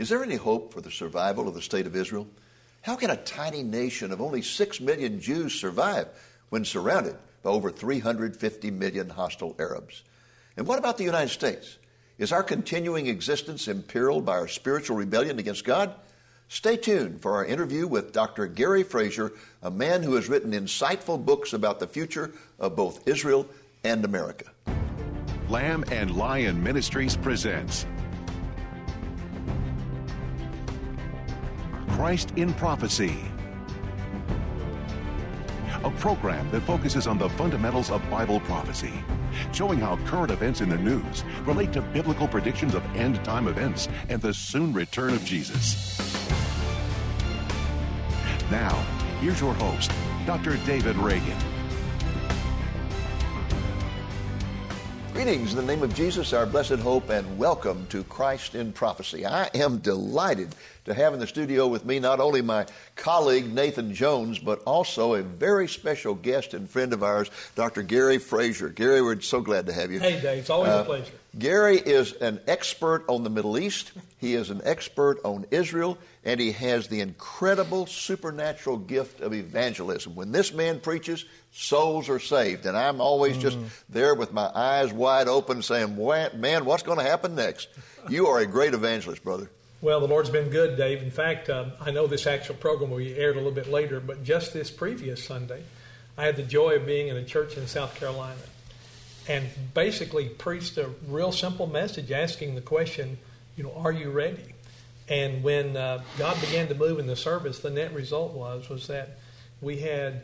Is there any hope for the survival of the state of Israel? How can a tiny nation of only 6 million Jews survive when surrounded by over 350 million hostile Arabs? And what about the United States? Is our continuing existence imperiled by our spiritual rebellion against God? Stay tuned for our interview with Dr. Gary Frazier, a man who has written insightful books about the future of both Israel and America. Lamb and Lion Ministries presents Christ in Prophecy, a program that focuses on the fundamentals of Bible prophecy, showing how current events in the news relate to biblical predictions of end time events and the soon return of Jesus. Now, here's your host, Dr. David Reagan. Greetings in the name of Jesus, our blessed hope, and welcome to Christ in Prophecy. I am delighted to have in the studio with me not only my colleague Nathan Jones, but also a very special guest and friend of ours, Dr. Gary Frazier. Gary, we're so glad to have you. Hey, Dave, it's always uh, a pleasure. Gary is an expert on the Middle East, he is an expert on Israel, and he has the incredible supernatural gift of evangelism. When this man preaches, souls are saved. And I'm always mm. just there with my eyes wide open saying, man, what's going to happen next? You are a great evangelist, brother. Well, the Lord's been good, Dave. In fact, um, I know this actual program will be aired a little bit later, but just this previous Sunday, I had the joy of being in a church in South Carolina and basically preached a real simple message asking the question, you know, are you ready? And when uh, God began to move in the service, the net result was was that we had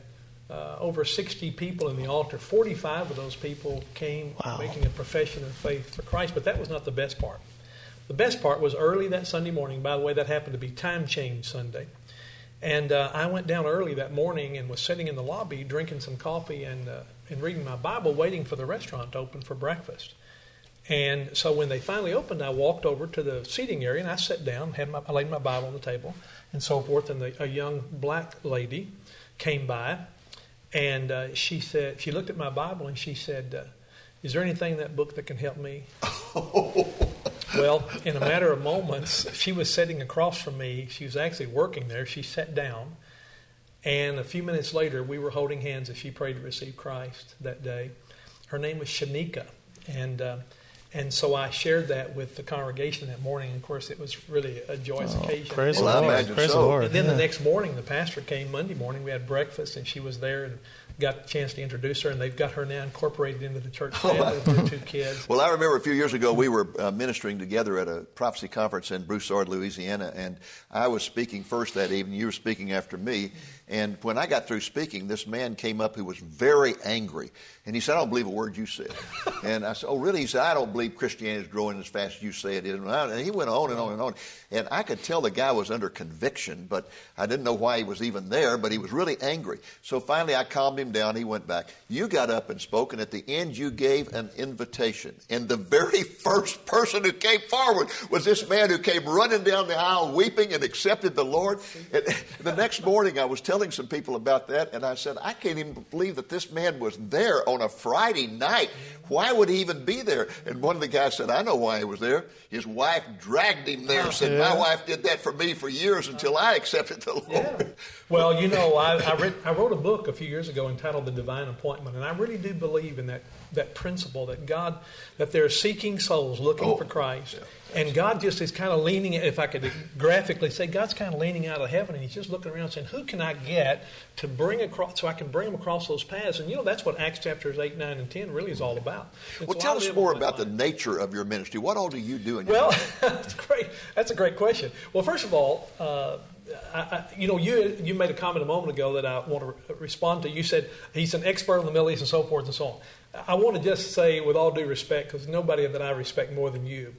uh, over 60 people in the altar. 45 of those people came wow. making a profession of faith for Christ, but that was not the best part. The best part was early that Sunday morning. By the way, that happened to be time change Sunday. And uh, I went down early that morning and was sitting in the lobby drinking some coffee and, uh, and reading my Bible, waiting for the restaurant to open for breakfast. And so when they finally opened, I walked over to the seating area and I sat down, had my, I laid my Bible on the table, and so forth. And the, a young black lady came by, and uh, she said, she looked at my Bible and she said, uh, "Is there anything in that book that can help me?" well, in a matter of moments, she was sitting across from me. She was actually working there. She sat down, and a few minutes later, we were holding hands as she prayed to receive Christ that day. Her name was Shanika, and uh, and so I shared that with the congregation that morning. Of course, it was really a joyous oh, occasion. Praise, well, the, Lord. praise so. the Lord. And then yeah. the next morning, the pastor came Monday morning. We had breakfast, and she was there. And got a chance to introduce her, and they've got her now incorporated into the church oh, family with her two kids. Well, I remember a few years ago we were uh, ministering together at a prophecy conference in Broussard, Louisiana, and I was speaking first that evening. You were speaking after me, and when I got through speaking, this man came up who was very angry, and he said, "I don't believe a word you said." and I said, "Oh, really?" He said, "I don't believe Christianity is growing as fast as you say it is." And he went on and on and on, and I could tell the guy was under conviction, but I didn't know why he was even there. But he was really angry. So finally, I calmed him down. He went back. You got up and spoke, and at the end, you gave an invitation. And the very first person who came forward was this man who came running down the aisle weeping and accepted the Lord. And the next morning, I was telling some people about that, and I said, I can't even believe that this man was there on a Friday night. Why would he even be there? And one of the guys said, I know why he was there. His wife dragged him there. Said, yeah. My wife did that for me for years until I accepted the Lord. Yeah. Well, you know, I, I, read, I wrote a book a few years ago entitled The Divine Appointment, and I really do believe in that, that principle that God, that they're seeking souls looking oh, for Christ. Yeah. And God just is kind of leaning, if I could graphically say, God's kind of leaning out of heaven and He's just looking around saying, Who can I get to bring across, so I can bring them across those paths? And you know, that's what Acts chapters 8, 9, and 10 really is all about. And well, so tell us more about the nature of your ministry. What all do you do in your Well, that's great. That's a great question. Well, first of all, uh, I, I, you know, you you made a comment a moment ago that I want to re- respond to. You said he's an expert on the Middle East and so forth and so on. I want to just say, with all due respect, because nobody that I respect more than you,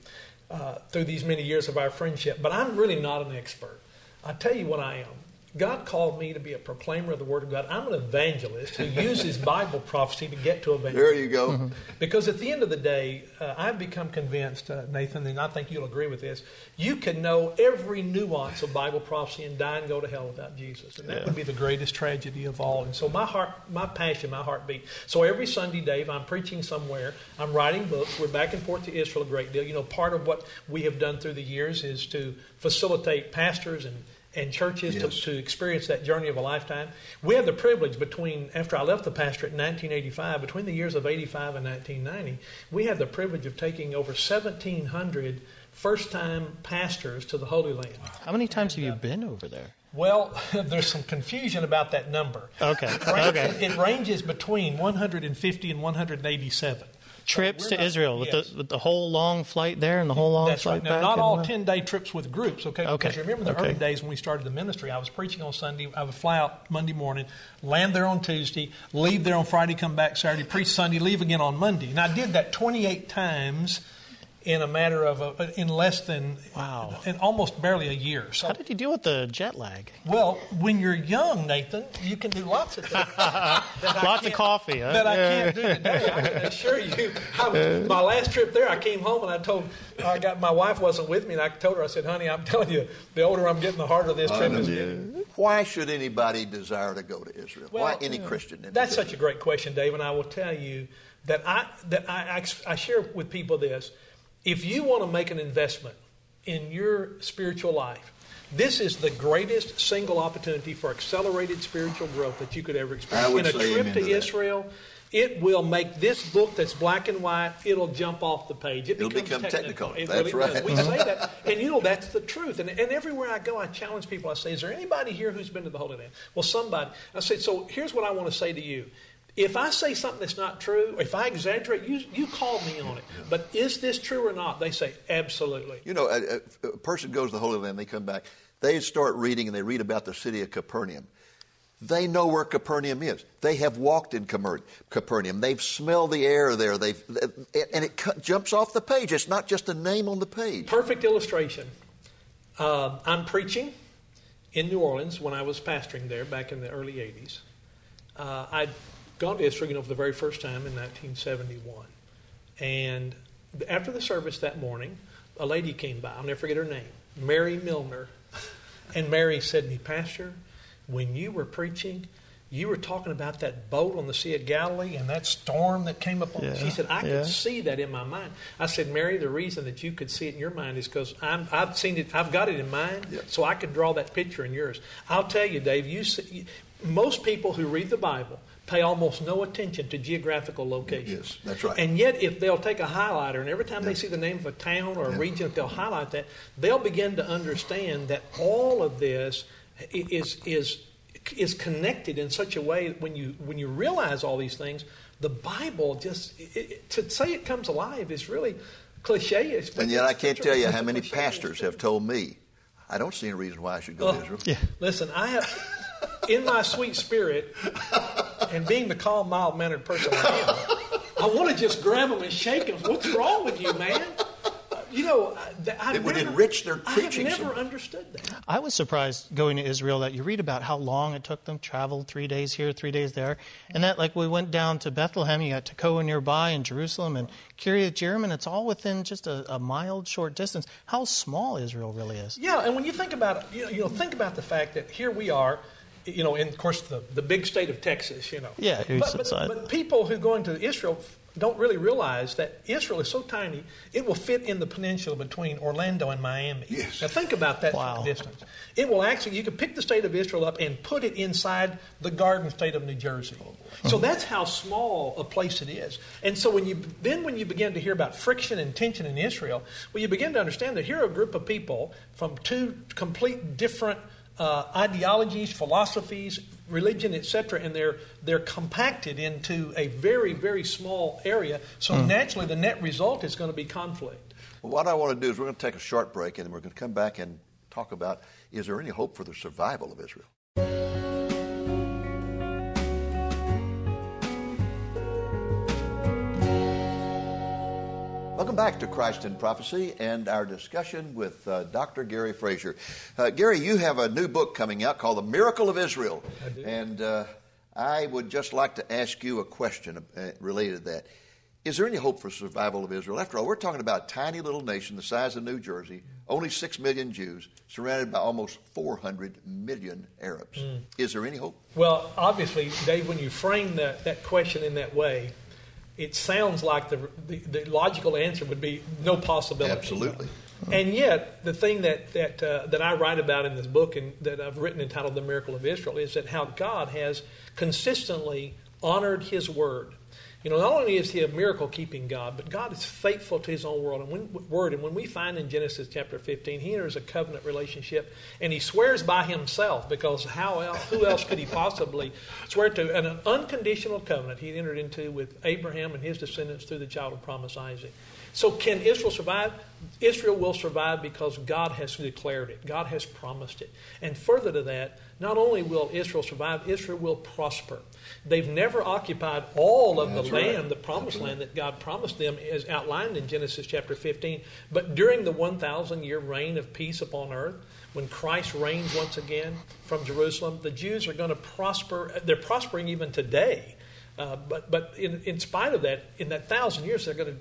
uh, through these many years of our friendship, but I'm really not an expert. I tell you what I am. God called me to be a proclaimer of the Word of God. I'm an evangelist who uses Bible prophecy to get to evangelism. There you go. Mm-hmm. Because at the end of the day, uh, I've become convinced, uh, Nathan, and I think you'll agree with this. You can know every nuance of Bible prophecy and die and go to hell without Jesus, and that yeah. would be the greatest tragedy of all. And so my heart, my passion, my heartbeat. So every Sunday, Dave, I'm preaching somewhere. I'm writing books. We're back and forth to Israel a great deal. You know, part of what we have done through the years is to facilitate pastors and and churches yes. to, to, experience that journey of a lifetime. We had the privilege between, after I left the pastorate in 1985, between the years of 85 and 1990, we had the privilege of taking over 1,700 first time pastors to the Holy Land. How many times and, have you uh, been over there? Well, there's some confusion about that number. Okay. It ranges, okay. It ranges between 150 and 187 trips to Israel with yes. the with the whole long flight there and the whole long That's flight right. Now, back. Not all ten day trips with groups, okay? Okay. Because remember the okay. early days when we started the ministry, I was preaching on Sunday. I would fly out Monday morning, land there on Tuesday, leave there on Friday, come back Saturday, preach Sunday, leave again on Monday, and I did that 28 times in a matter of a, in less than wow, in almost barely a year. So, how did you deal with the jet lag? Well, when you're young, Nathan, you can do lots of things. lots of coffee. Huh? That I can't do today. I can assure you. I, my last trip there, I came home and I told I got my wife wasn't with me, and I told her I said, "Honey, I'm telling you, the older I'm getting, the harder this trip is getting." Why should anybody desire to go to Israel? Well, Why any Christian? That's such a great question, Dave, and I will tell you that I that I, I, I share with people this if you want to make an investment in your spiritual life, this is the greatest single opportunity for accelerated spiritual growth that you could ever experience. In a trip to, Israel, it will make this book that's black and white, it'll jump off the page. It will become technical. technical. It that's really right. Does. We say uh-huh. that. And you know, that's the truth. And, and everywhere I go, I challenge people. I say, Is there anybody here who's been to the Holy Land? Well, somebody. I say, So here's what I want to say to you. If I say something that's not true, if I exaggerate, you, you call me on it. But is this true or not? They say, absolutely. You know, a, a person goes to the Holy Land, they come back, they start reading and they read about the city of Capernaum. They know where Capernaum is. They have walked in Capernaum. They've smelled the air there. They've, and it jumps off the page. It's not just a name on the page. Perfect illustration. Uh, I'm preaching in New Orleans when I was pastoring there back in the early 80s. Uh, I gone to Israel, for the very first time in 1971. And after the service that morning, a lady came by. I'll never forget her name, Mary Milner. And Mary said to me, Pastor, when you were preaching, you were talking about that boat on the Sea of Galilee and that storm that came up on yeah, She said, I yeah. could see that in my mind. I said, Mary, the reason that you could see it in your mind is because I've seen it, I've got it in mind, yeah. so I could draw that picture in yours. I'll tell you, Dave, you see, most people who read the Bible pay almost no attention to geographical locations. Yes, that's right. And yet, if they'll take a highlighter and every time yeah. they see the name of a town or a yeah. region, if they'll highlight that, they'll begin to understand that all of this is is is connected in such a way that when you when you realize all these things, the Bible just it, it, to say it comes alive is really cliche. And yet, I can't tell you how many pastors have told me, "I don't see any reason why I should go to Israel." Yeah. Listen, I have in my sweet spirit and being the calm, mild mannered person I am, I want to just grab them and shake them. What's wrong with you, man? You know, I, it would never, enrich their preaching. I have never understood that. I was surprised going to Israel that you read about how long it took them, traveled three days here, three days there, and that like we went down to Bethlehem, you got Tekoa nearby, and Jerusalem, and Kiryat Jearim, and it's all within just a, a, mild, short distance. How small Israel really is. Yeah, and when you think about it, you know, you know, think about the fact that here we are you know, in of course the, the big state of Texas, you know. Yeah, but, but, but, people who go into Israel don't really realize that Israel is so tiny, it will fit in the peninsula between Orlando and Miami. Yes. Now think about that wow. distance. It will actually, you could pick the state of Israel up and put it inside the garden state of New Jersey. Oh, so that's how small a place it is. And so when you, then when you begin to hear about friction and tension in Israel, well, you begin to understand that here are a group of people from two complete different uh, ideologies, philosophies, religion, etc., and they're they're compacted into a very very small area. So mm. naturally, the net result is going to be conflict. Well, what I want to do is we're going to take a short break, and then we're going to come back and talk about is there any hope for the survival of Israel. Back to Christ in Prophecy and our discussion with uh, Dr. Gary Frazier. Uh, Gary, you have a new book coming out called The Miracle of Israel. I do. And uh, I would just like to ask you a question uh, related to that. Is there any hope for survival of Israel? After all, we're talking about a tiny little nation the size of New Jersey, only 6 million Jews, surrounded by almost 400 million Arabs. Hmm. Is there any hope? Well, obviously, Dave, when you frame that, that question in that way, it sounds like the, the, the logical answer would be no possibility. Absolutely. And yet, the thing that that uh, that I write about in this book and that I've written entitled "The Miracle of Israel" is that how God has consistently honored His word. You know, not only is He a miracle keeping God, but God is faithful to His own world and when, word. And when we find in Genesis chapter 15, He enters a covenant relationship and He swears by Himself because how else, who else could He possibly swear to? And an unconditional covenant He entered into with Abraham and his descendants through the child of promise Isaac. So, can Israel survive? Israel will survive because God has declared it, God has promised it. And further to that, not only will Israel survive, Israel will prosper. They've never occupied all of That's the right. land, the promised land that God promised them, as outlined in Genesis chapter 15. But during the 1,000 year reign of peace upon earth, when Christ reigns once again from Jerusalem, the Jews are going to prosper. They're prospering even today. Uh, but but in, in spite of that, in that thousand years, they're going to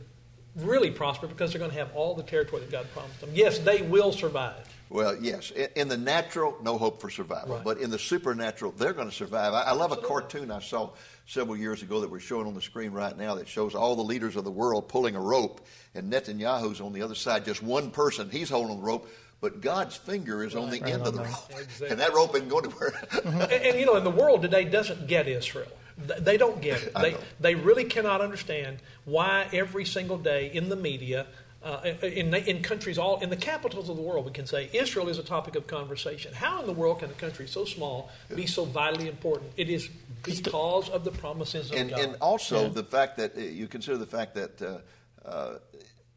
really prosper because they're going to have all the territory that God promised them. Yes, they will survive. Well, yes. In, the natural, no hope for survival. Right. But in the supernatural, they're going to survive. I, I love a cartoon I saw several years ago that we're showing on the screen right now that shows all the leaders of the world pulling a rope, and Netanyahu's on the other side, just one person. He's holding the rope, but God's finger is on the end of the rope. Exactly. And that rope isn't going anywhere. and, and, you know, and the world today doesn't get Israel. Th- They don't get it. They, they really cannot understand why every single day in the media, uh, in, in countries all in the capitals of the world, we can say Israel is a topic of conversation. How in the world can a country so small be so vitally important? It is because of the promises of and, God. and also the fact that uh, you consider the fact that uh, uh,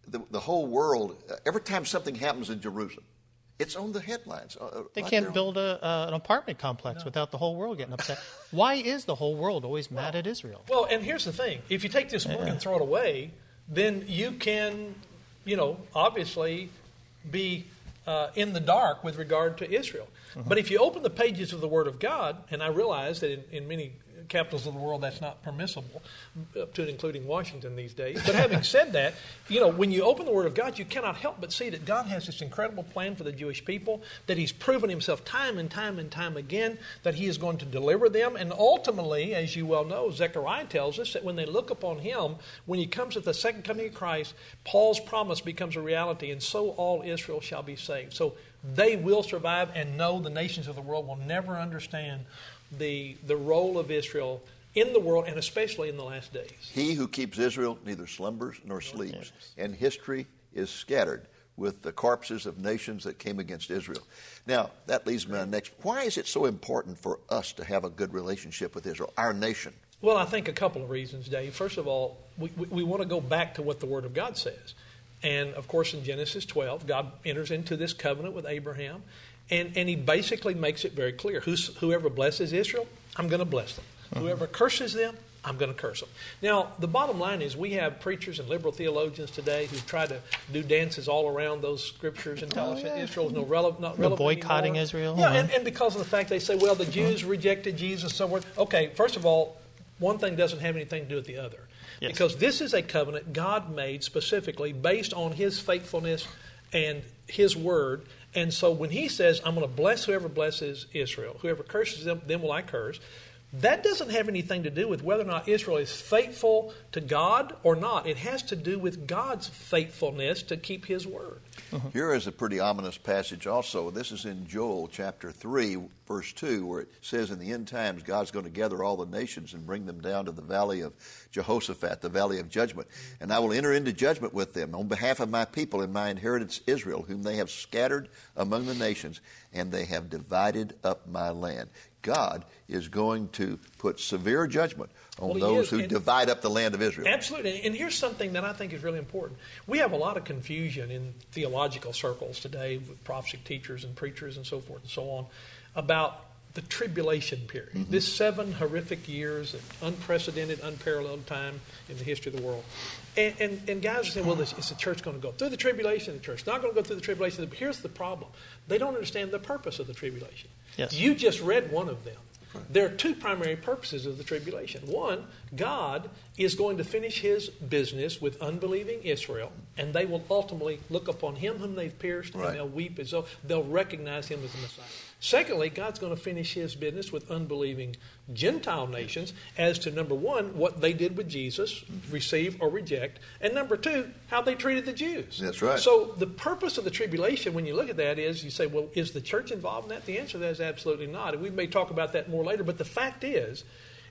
the, the whole world, uh, every time something happens in Jerusalem, it's on the headlines. uh, uh, They right can't build a, uh, an apartment complex without the whole world getting upset. Why is the whole world always mad at Israel? Well, and here's the thing: if you take this book and throw it away, then you can, you know, obviously be uh, in the dark with regard to Israel. But if you open the pages of the Word of God, and I realize that in, in many capitals of the world that's not permissible, up to and including Washington these days. But having said that, you know, when you open the Word of God, you cannot help but see that God has this incredible plan for the Jewish people, that He's proven Himself time and time and time again, that He is going to deliver them. And ultimately, as you well know, Zechariah tells us that when they look upon Him, when He comes at the second coming of Christ, Paul's promise becomes a reality, and so all Israel shall be saved. So they will survive, and no, the nations of the world will never understand the, the role of Israel in the world, and especially in the last days. He who keeps Israel neither slumbers nor sleeps, and history is scattered with the corpses of nations that came against Israel. Now, that leads me to the next. Why is it so important for us to have a good relationship with Israel, our nation? Well, I think a couple of reasons, Dave. First of all, we, we, we want to go back to what the Word of God says. And of course, in Genesis 12, God enters into this covenant with Abraham, and, and he basically makes it very clear Who's, whoever blesses Israel, I'm going to bless them. Whoever curses them, I'm going to curse them. Now, the bottom line is we have preachers and liberal theologians today who try to do dances all around those scriptures and tell us that Israel is no rele- not They're relevant boycotting anymore. Israel. Yeah, Uh-huh. and, and because of the fact they say, well, the Jews rejected Jesus, so forth. Okay, first of all, one thing doesn't have anything to do with the other. Yes. Because this is a covenant God made specifically based on his faithfulness and his word. And so when he says, I'm going to bless whoever blesses Israel, whoever curses them, then will I curse. That doesn't have anything to do with whether or not Israel is faithful to God or not. It has to do with God's faithfulness to keep his word. Uh-huh. Here is a pretty ominous passage also. This is in Joel chapter 3, verse 2, where it says, In the end times, God's going to gather all the nations and bring them down to the valley of Jehoshaphat, the valley of judgment. And I will enter into judgment with them on behalf of my people and my inheritance Israel, whom they have scattered among the nations, and they have divided up my land. God is going to put severe judgment on Well, those who and- divide up the land of Israel. Absolutely. And here's something that I think is really important. We have a lot of confusion in theological circles today with prophetic teachers and preachers and so forth and so on about the tribulation period. Mm-hmm. This seven horrific years unprecedented, unparalleled time in the history of the world. And, and, and guys are saying, well, is the church going to go through the tribulation? The church not going to go through the tribulation. But here's the problem they don't understand the purpose of the tribulation. Yes. You just read one of them. There are two primary purposes of the tribulation. One, God is going to finish his business with unbelieving Israel, and they will ultimately look upon him whom they've pierced, right. and they'll weep as though they'll recognize him as the Messiah. Secondly, God's going to finish his business with unbelieving Gentile nations as to number one, what they did with Jesus, receive or reject, and number two, how they treated the Jews. That's right. So the purpose of the tribulation, when you look at that, is you say, well, is the church involved in that? The answer to that is absolutely not. And we may talk about that more later, but the fact is,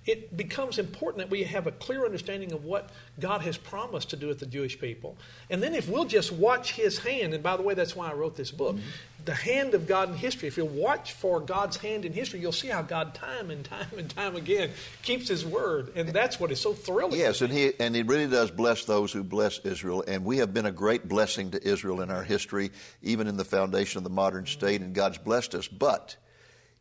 it becomes important that we have a clear understanding of what God has promised to do with the Jewish people. And then if we'll just watch His hand, and by the way, that's why I wrote this book, mm-hmm. the hand of God in history. If you'll watch for God's hand in history, you'll see how God time and time and time again keeps His word. And that's what is so thrilling. Yes, and He, and he really does bless those who bless Israel. And we have been a great blessing to Israel in our history, even in the foundation of the modern state, and God's blessed us. But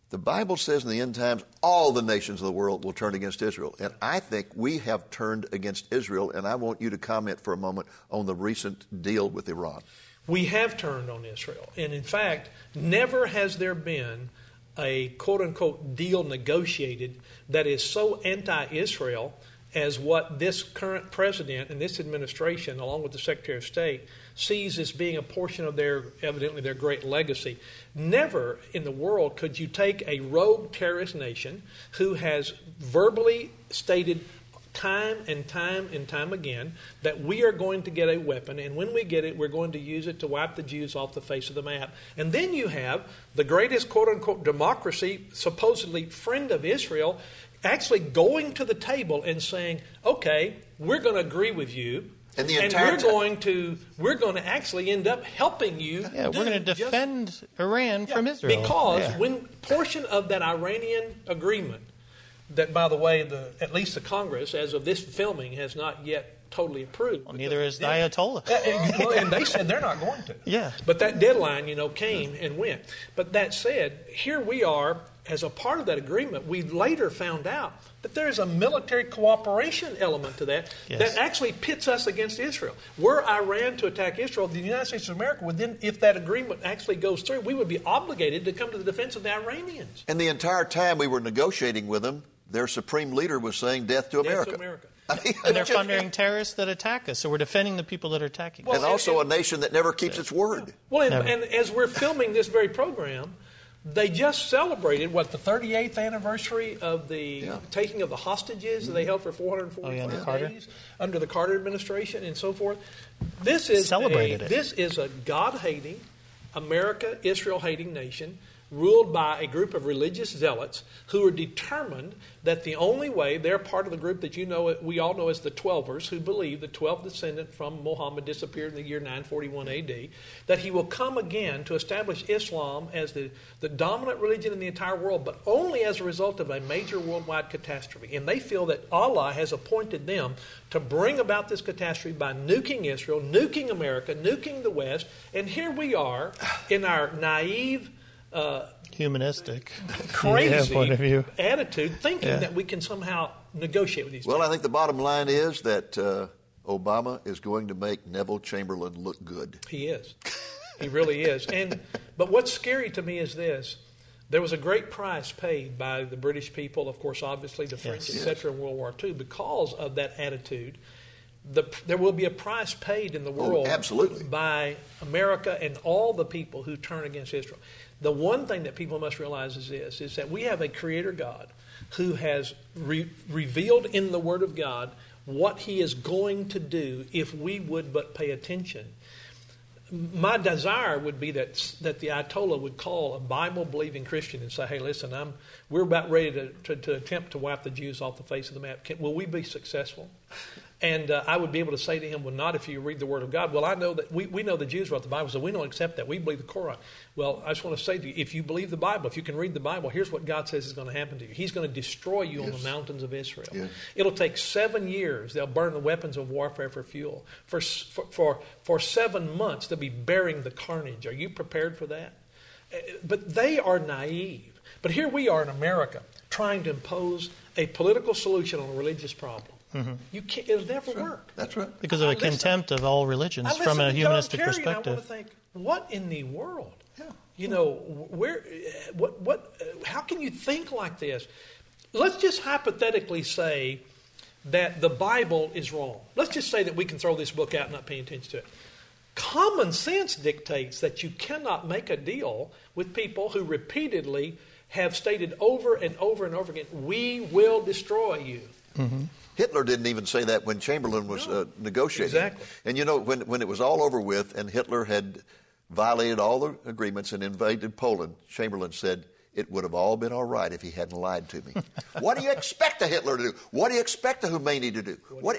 the Bible says in the end times, all the nations of the world will turn against Israel. And I think we have turned against Israel, and I want you to comment for a moment on the recent deal with Iran. We have turned on Israel. And in fact, never has there been a quote unquote deal negotiated that is so anti Israel as what this current president and this administration, along with the Secretary of State, sees as being a portion of their, evidently, their great legacy. Never in the world could you take a rogue terrorist nation who has verbally stated time and time and time again that we are going to get a weapon, and when we get it, we're going to use it to wipe the Jews off the face of the map. And then you have the greatest quote unquote democracy, supposedly friend of Israel, actually going to the table and saying, okay, we're going to agree with you and, and we're going to we're going to actually end up helping you. Yeah, we're going to defend just, Iran yeah, from Israel because yeah. when portion of that Iranian agreement, that by the way, the at least the Congress, as of this filming, has not yet totally approved. Well, neither is the Ayatollah. Uh, uh, and, and they said they're not going to. Yeah. But that deadline, you know, came and went. But that said, here we are as a part of that agreement. We later found out that there's a military cooperation element to that yes. that actually pits us against Israel. Were Iran to attack Israel, the United States of America would then, if that agreement actually goes through, we would be obligated to come to the defense of the Iranians. And the entire time we were negotiating with them, their supreme leader was saying death to death America. To America. I mean, and they're funding terrorists that attack us, so we're defending the people that are attacking well, us. And also a nation that never keeps its word. Well, and, and as we're filming this very program, they just celebrated what the 38th anniversary of the yeah. taking of the hostages mm-hmm. they held for 445 oh, yeah, days under the Carter administration and so forth. This is celebrated a. This is a God-hating, America Israel hating nation ruled by a group of religious zealots who are determined that the only way they're part of the group that you know we all know as the Twelvers, who believe the 12th descendant from Muhammad disappeared in the year 941 AD, that he will come again to establish Islam as the, the dominant religion in the entire world, but only as a result of a major worldwide catastrophe. And they feel that Allah has appointed them to bring about this catastrophe by nuking Israel, nuking America, nuking the West. And here we are in our naive uh, humanistic, crazy point of view. attitude, thinking yeah. that we can somehow negotiate with these. Well, people. I think the bottom line is that uh, Obama is going to make Neville Chamberlain look good. He is. He really is. And but what's scary to me is this. There was a great price paid by the British people, of course, obviously the French, yes. etc., in World War II, because of that attitude. The, there will be a price paid in the oh, world oh, absolutely. by America and all the people who turn against Israel. The one thing that people must realize is this is that we have a creator God who has re- revealed in the Word of God what He is going to do if we would but pay attention. My desire would be that, that the Ayatollah would call a Bible believing Christian and say, hey, listen, I'm, we're about ready to, to, to attempt to wipe the Jews off the face of the map. Can, will we be successful? And uh, I would be able to say to him, Well, not if you read the Word of God. Well, I know that we, we know the Jews wrote the Bible, so we don't accept that. We believe the Quran. Well, I just want to say to you, if you believe the Bible, if you can read the Bible, here's what God says is going to happen to you. He's going to destroy you yes. on the mountains of Israel. Yes. It'll take seven years. They'll burn the weapons of warfare for fuel. For, for, for, for seven months, they'll be bearing the carnage. Are you prepared for that? Uh, But they are naive. But here we are in America trying to impose a political solution on a religious problem. Mm-hmm. You can't, it'll never work. That's right. Because of I a listen- contempt of all religions I from listen a to John humanistic Kerry, And I perspective. want to think, what in the world? Yeah. You know, where, what, what, how can you think like this? Let's just hypothetically say that the Bible is wrong. Let's just say that we can throw this book out and not pay attention to it. Common sense dictates that you cannot make a deal with people who repeatedly have stated over and over and over again, we will destroy you. Mm-hmm. Hitler didn't even say that when Chamberlain was uh, negotiating. Exactly. And you know, when, when it was all over with and Hitler had violated all the agreements and invaded Poland, Chamberlain said, it would have all been all right if he hadn't lied to me. what do you expect a Hitler to do? What do you expect a Khomeini to do? What,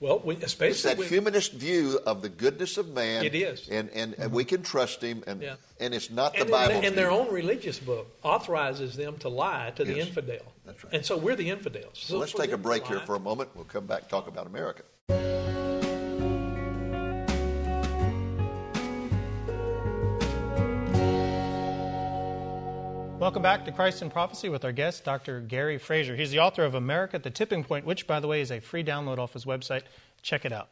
Well, we, it's that when- humanist view of the goodness of man. It is. And, and, and we mm-hmm. can trust him, and, Yeah. and it's not the and, Bible. and, their own religious book authorizes them to lie to the infidel. That's right. And so we're the infidels. So So let's take a break here for a moment. We'll come back talk about America. Welcome back to Christ in Prophecy with our guest, Dr. Gary Frazier. He's the author of America at the Tipping Point, which, by the way, is a free download off his website. Check it out.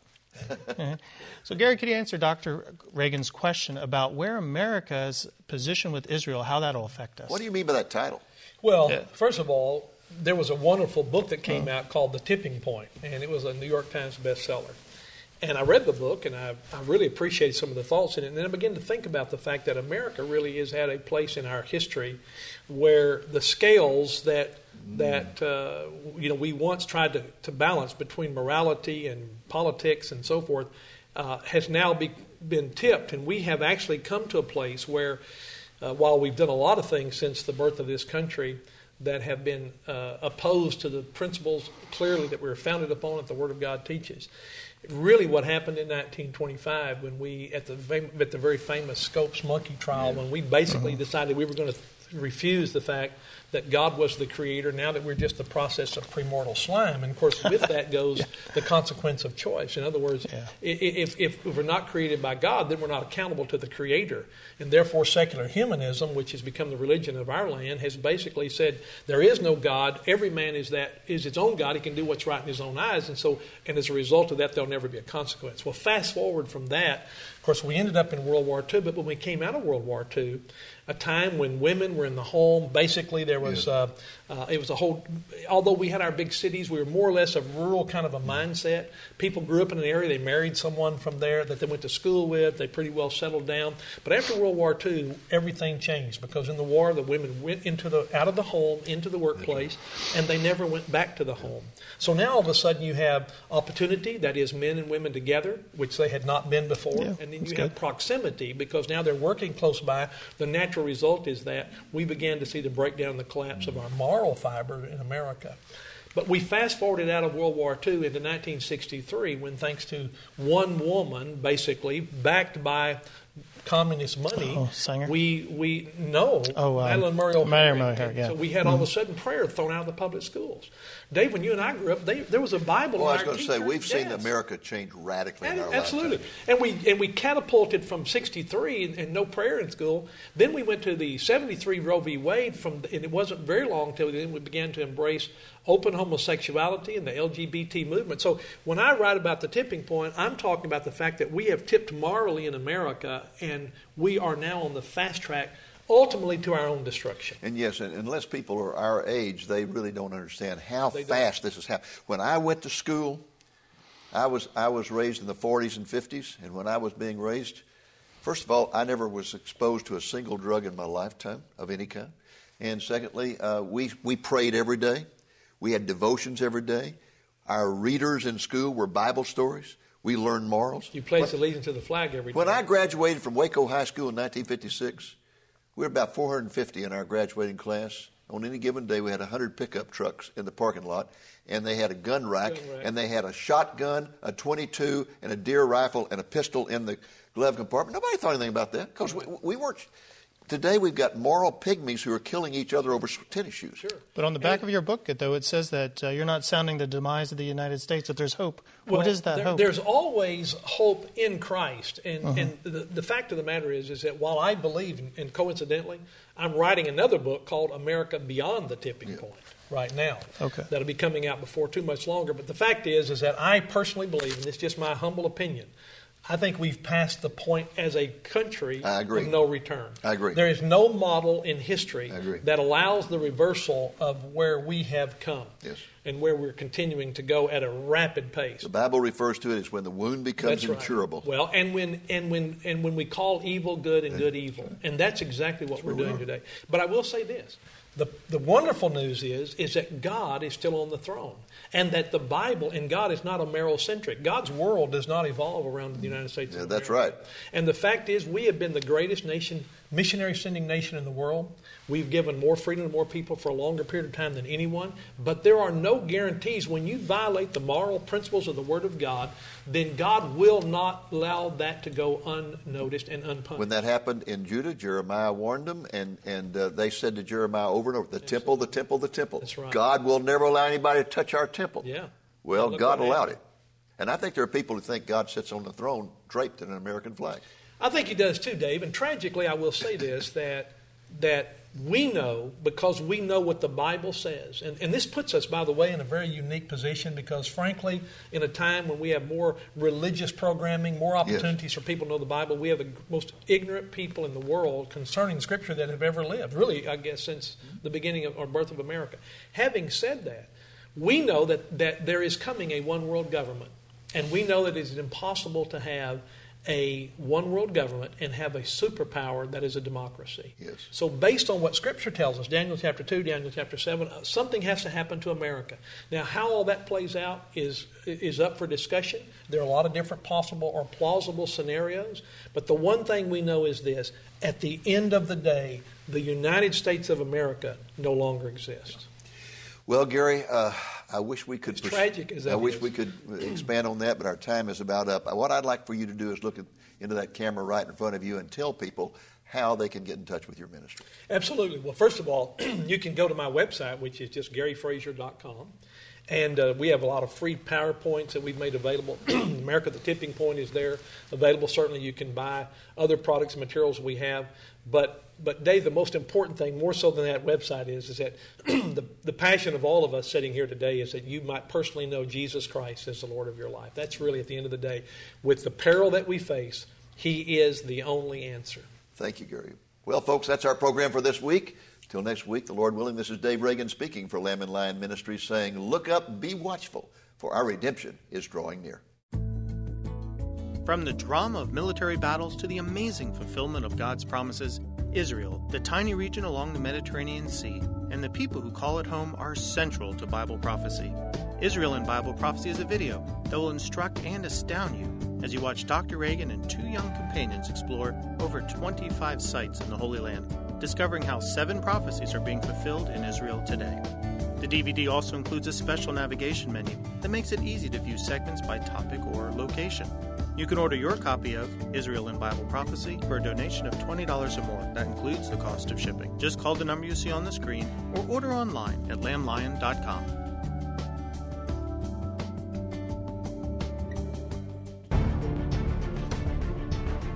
Mhm. so, Gary, could you answer Dr. Reagan's question about where America's position with Israel, how that'll affect us? What do you mean by that title? Well, Yeah. first of all, there was a wonderful book that came Uh-huh. out called The Tipping Point, and it was a New York Times bestseller. And I read the book, and I, I really appreciated some of the thoughts in it. And then I began to think about the fact that America really is at a place in our history where the scales that that uh, you know we once tried to, to balance between morality and politics and so forth uh, has now be, been tipped, and we have actually come to a place where, uh, while we've done a lot of things since the birth of this country that have been uh, opposed to the principles clearly that we were founded upon that the Word of God teaches. Really, what happened in 1925 when we, at the fam- at the very famous Scopes monkey trial, when we basically decided we were going to refuse the fact that God was the creator, now that we're just the process of primordial slime. And of course, with that goes the consequence of choice. In other words, Yeah. i- i- if, if we're not created by God, then we're not accountable to the Creator. And therefore, secular humanism, which has become the religion of our land, has basically said there is no God. Every man is that is his own God. He can do what's right in his own eyes. And so, and as a result of that, there'll never be a consequence. Well, fast forward from that, of course, we ended up in World War II. But when we came out of World War II, a time when women were in the home, basically there was uh, uh, it was a whole. Although we had our big cities, we were more or less a rural kind of a mindset. People grew up in an area, they married someone from there that they went to school with, they pretty well settled down. But after World War II, everything changed because in the war, the women went into the out of the home into the workplace, and they never went back to the home. So now all of a sudden you have opportunity, that is, men and women together, which they had not been before, Yeah, and then you have proximity because now they're working close by. The natural result is that we began to see the breakdown the collapse of our fiber in America. But we fast forwarded out of World War II into 1963 when, thanks to one woman, basically backed by communist money, Oh, Sanger? we we know Oh, um, Madalyn Murray O'Hair. Madalyn Murray O'Hair, yeah. So we had all of a sudden prayer thrown out of the public schools. Dave, when you and I grew up, they, there was a Bible. Well, I was going to say we've seen desks. America change radically in And- our Absolutely, lifetime. and we and we catapulted from '63 and, and no prayer in school. Then we went to the '73 Roe v. Wade. From and it wasn't very long till then we began to embrace open homosexuality and the LGBT movement. So when I write about the tipping point, I'm talking about the fact that we have tipped morally in America, and we are now on the fast track, ultimately to our own destruction. And yes, and unless people are our age, they really don't understand how They don't. fast this is happening. When I went to school, I was I was raised in the 40s and 50s, and when I was being raised, first of all, I never was exposed to a single drug in my lifetime of any kind, and secondly, uh, we we prayed every day, we had devotions every day. Our readers in school were Bible stories. We learned morals. You pledge allegiance to the flag every day. When I graduated from Waco High School in 1956, we were about 450 in our graduating class. On any given day, we had 100 pickup trucks in the parking lot, and they had a gun rack, Gun rack. and they had a shotgun, a 22, and a deer rifle, and a pistol in the glove compartment. Nobody thought anything about that because we, we weren't. Today we've got moral pygmies who are killing each other over tennis shoes. Sure. But on the back of your book, though, it says that uh, you're not sounding the demise of the United States, that there's hope. Well, what is that there- hope? There's always hope in Christ, and, Uh-huh. and the, the fact of the matter is, is that while I believe, and- and coincidentally, I'm writing another book called America Beyond the Tipping Point right now. Okay. That'll be coming out before too much longer. But the fact is, is that I personally believe, and it's just my humble opinion. I think we've passed the point as a country I agree. of no return. I agree. There is no model in history that allows the reversal of where we have come Yes. and where we're continuing to go at a rapid pace. The Bible refers to it as when the wound becomes That's right. incurable. Well, and when and when and when we call evil good and good evil, and that's exactly what we're where we doing today. But I will say this: the the wonderful news is is that God is still on the throne, and that the Bible and God is not a Merrill-centric. God's world does not evolve around the United States. Yeah, that's right. And the fact is, we have been the greatest nation, missionary sending nation in the world. We've given more freedom to more people for a longer period of time than anyone. But there are no guarantees. When you violate the moral principles of the Word of God, then God will not allow that to go unnoticed and unpunished. When that happened in Judah, Jeremiah warned them, and, and uh, they said to Jeremiah over and over, The temple, the temple, the temple. That's right. God will never allow anybody to touch our temple. Yeah. Well, God allowed happened. it. And I think there are people who think God sits on the throne draped in an American flag. I think he does too, Dave. And tragically, I will say this that that we know because we know what the Bible says. And, and this puts us, by the way, in a very unique position because, frankly, in a time when we have more religious programming, more opportunities for people to know the Bible, we have the most ignorant people in the world concerning Scripture that have ever lived, really, I guess, since the beginning of or birth of America. Having said that, we know that, that there is coming a one world government. And we know that it is impossible to have a one world government and have a superpower that is a democracy. Yes. So, based on what Scripture tells us, Daniel chapter 2, Daniel chapter 7, uh, something has to happen to America. Now, how all that plays out is, is up for discussion. There are a lot of different possible or plausible scenarios. But the one thing we know is this at the end of the day, the United States of America no longer exists. Well, Gary, uh, I wish we could. As tragic as that I wish is. we could expand on that, but our time is about up. What I'd like for you to do is look at, into that camera right in front of you and tell people how they can get in touch with your ministry. Absolutely. Well, first of all, you can go to my website, which is just garyfrazier.com. And uh, we have a lot of free PowerPoints that we've made available. America the Tipping Point is there available. Certainly, you can buy other products and materials we have. But, but Dave, the most important thing, more so than that website, is, is that the, the passion of all of us sitting here today is that you might personally know Jesus Christ as the Lord of your life. That's really, at the end of the day, with the peril that we face, He is the only answer. Thank you, Gary. Well, folks, that's our program for this week. Till next week, the Lord willing, this is Dave Reagan speaking for Lamb and Lion Ministries, saying, Look up, be watchful, for our redemption is drawing near. From the drama of military battles to the amazing fulfillment of God's promises, Israel, the tiny region along the Mediterranean Sea, and the people who call it home are central to Bible prophecy. Israel in Bible Prophecy is a video that will instruct and astound you as you watch Dr. Reagan and two young companions explore over 25 sites in the Holy Land, discovering how seven prophecies are being fulfilled in Israel today. The DVD also includes a special navigation menu that makes it easy to view segments by topic or location. You can order your copy of Israel in Bible Prophecy for a donation of $20 or more. That includes the cost of shipping. Just call the number you see on the screen or order online at lamblion.com.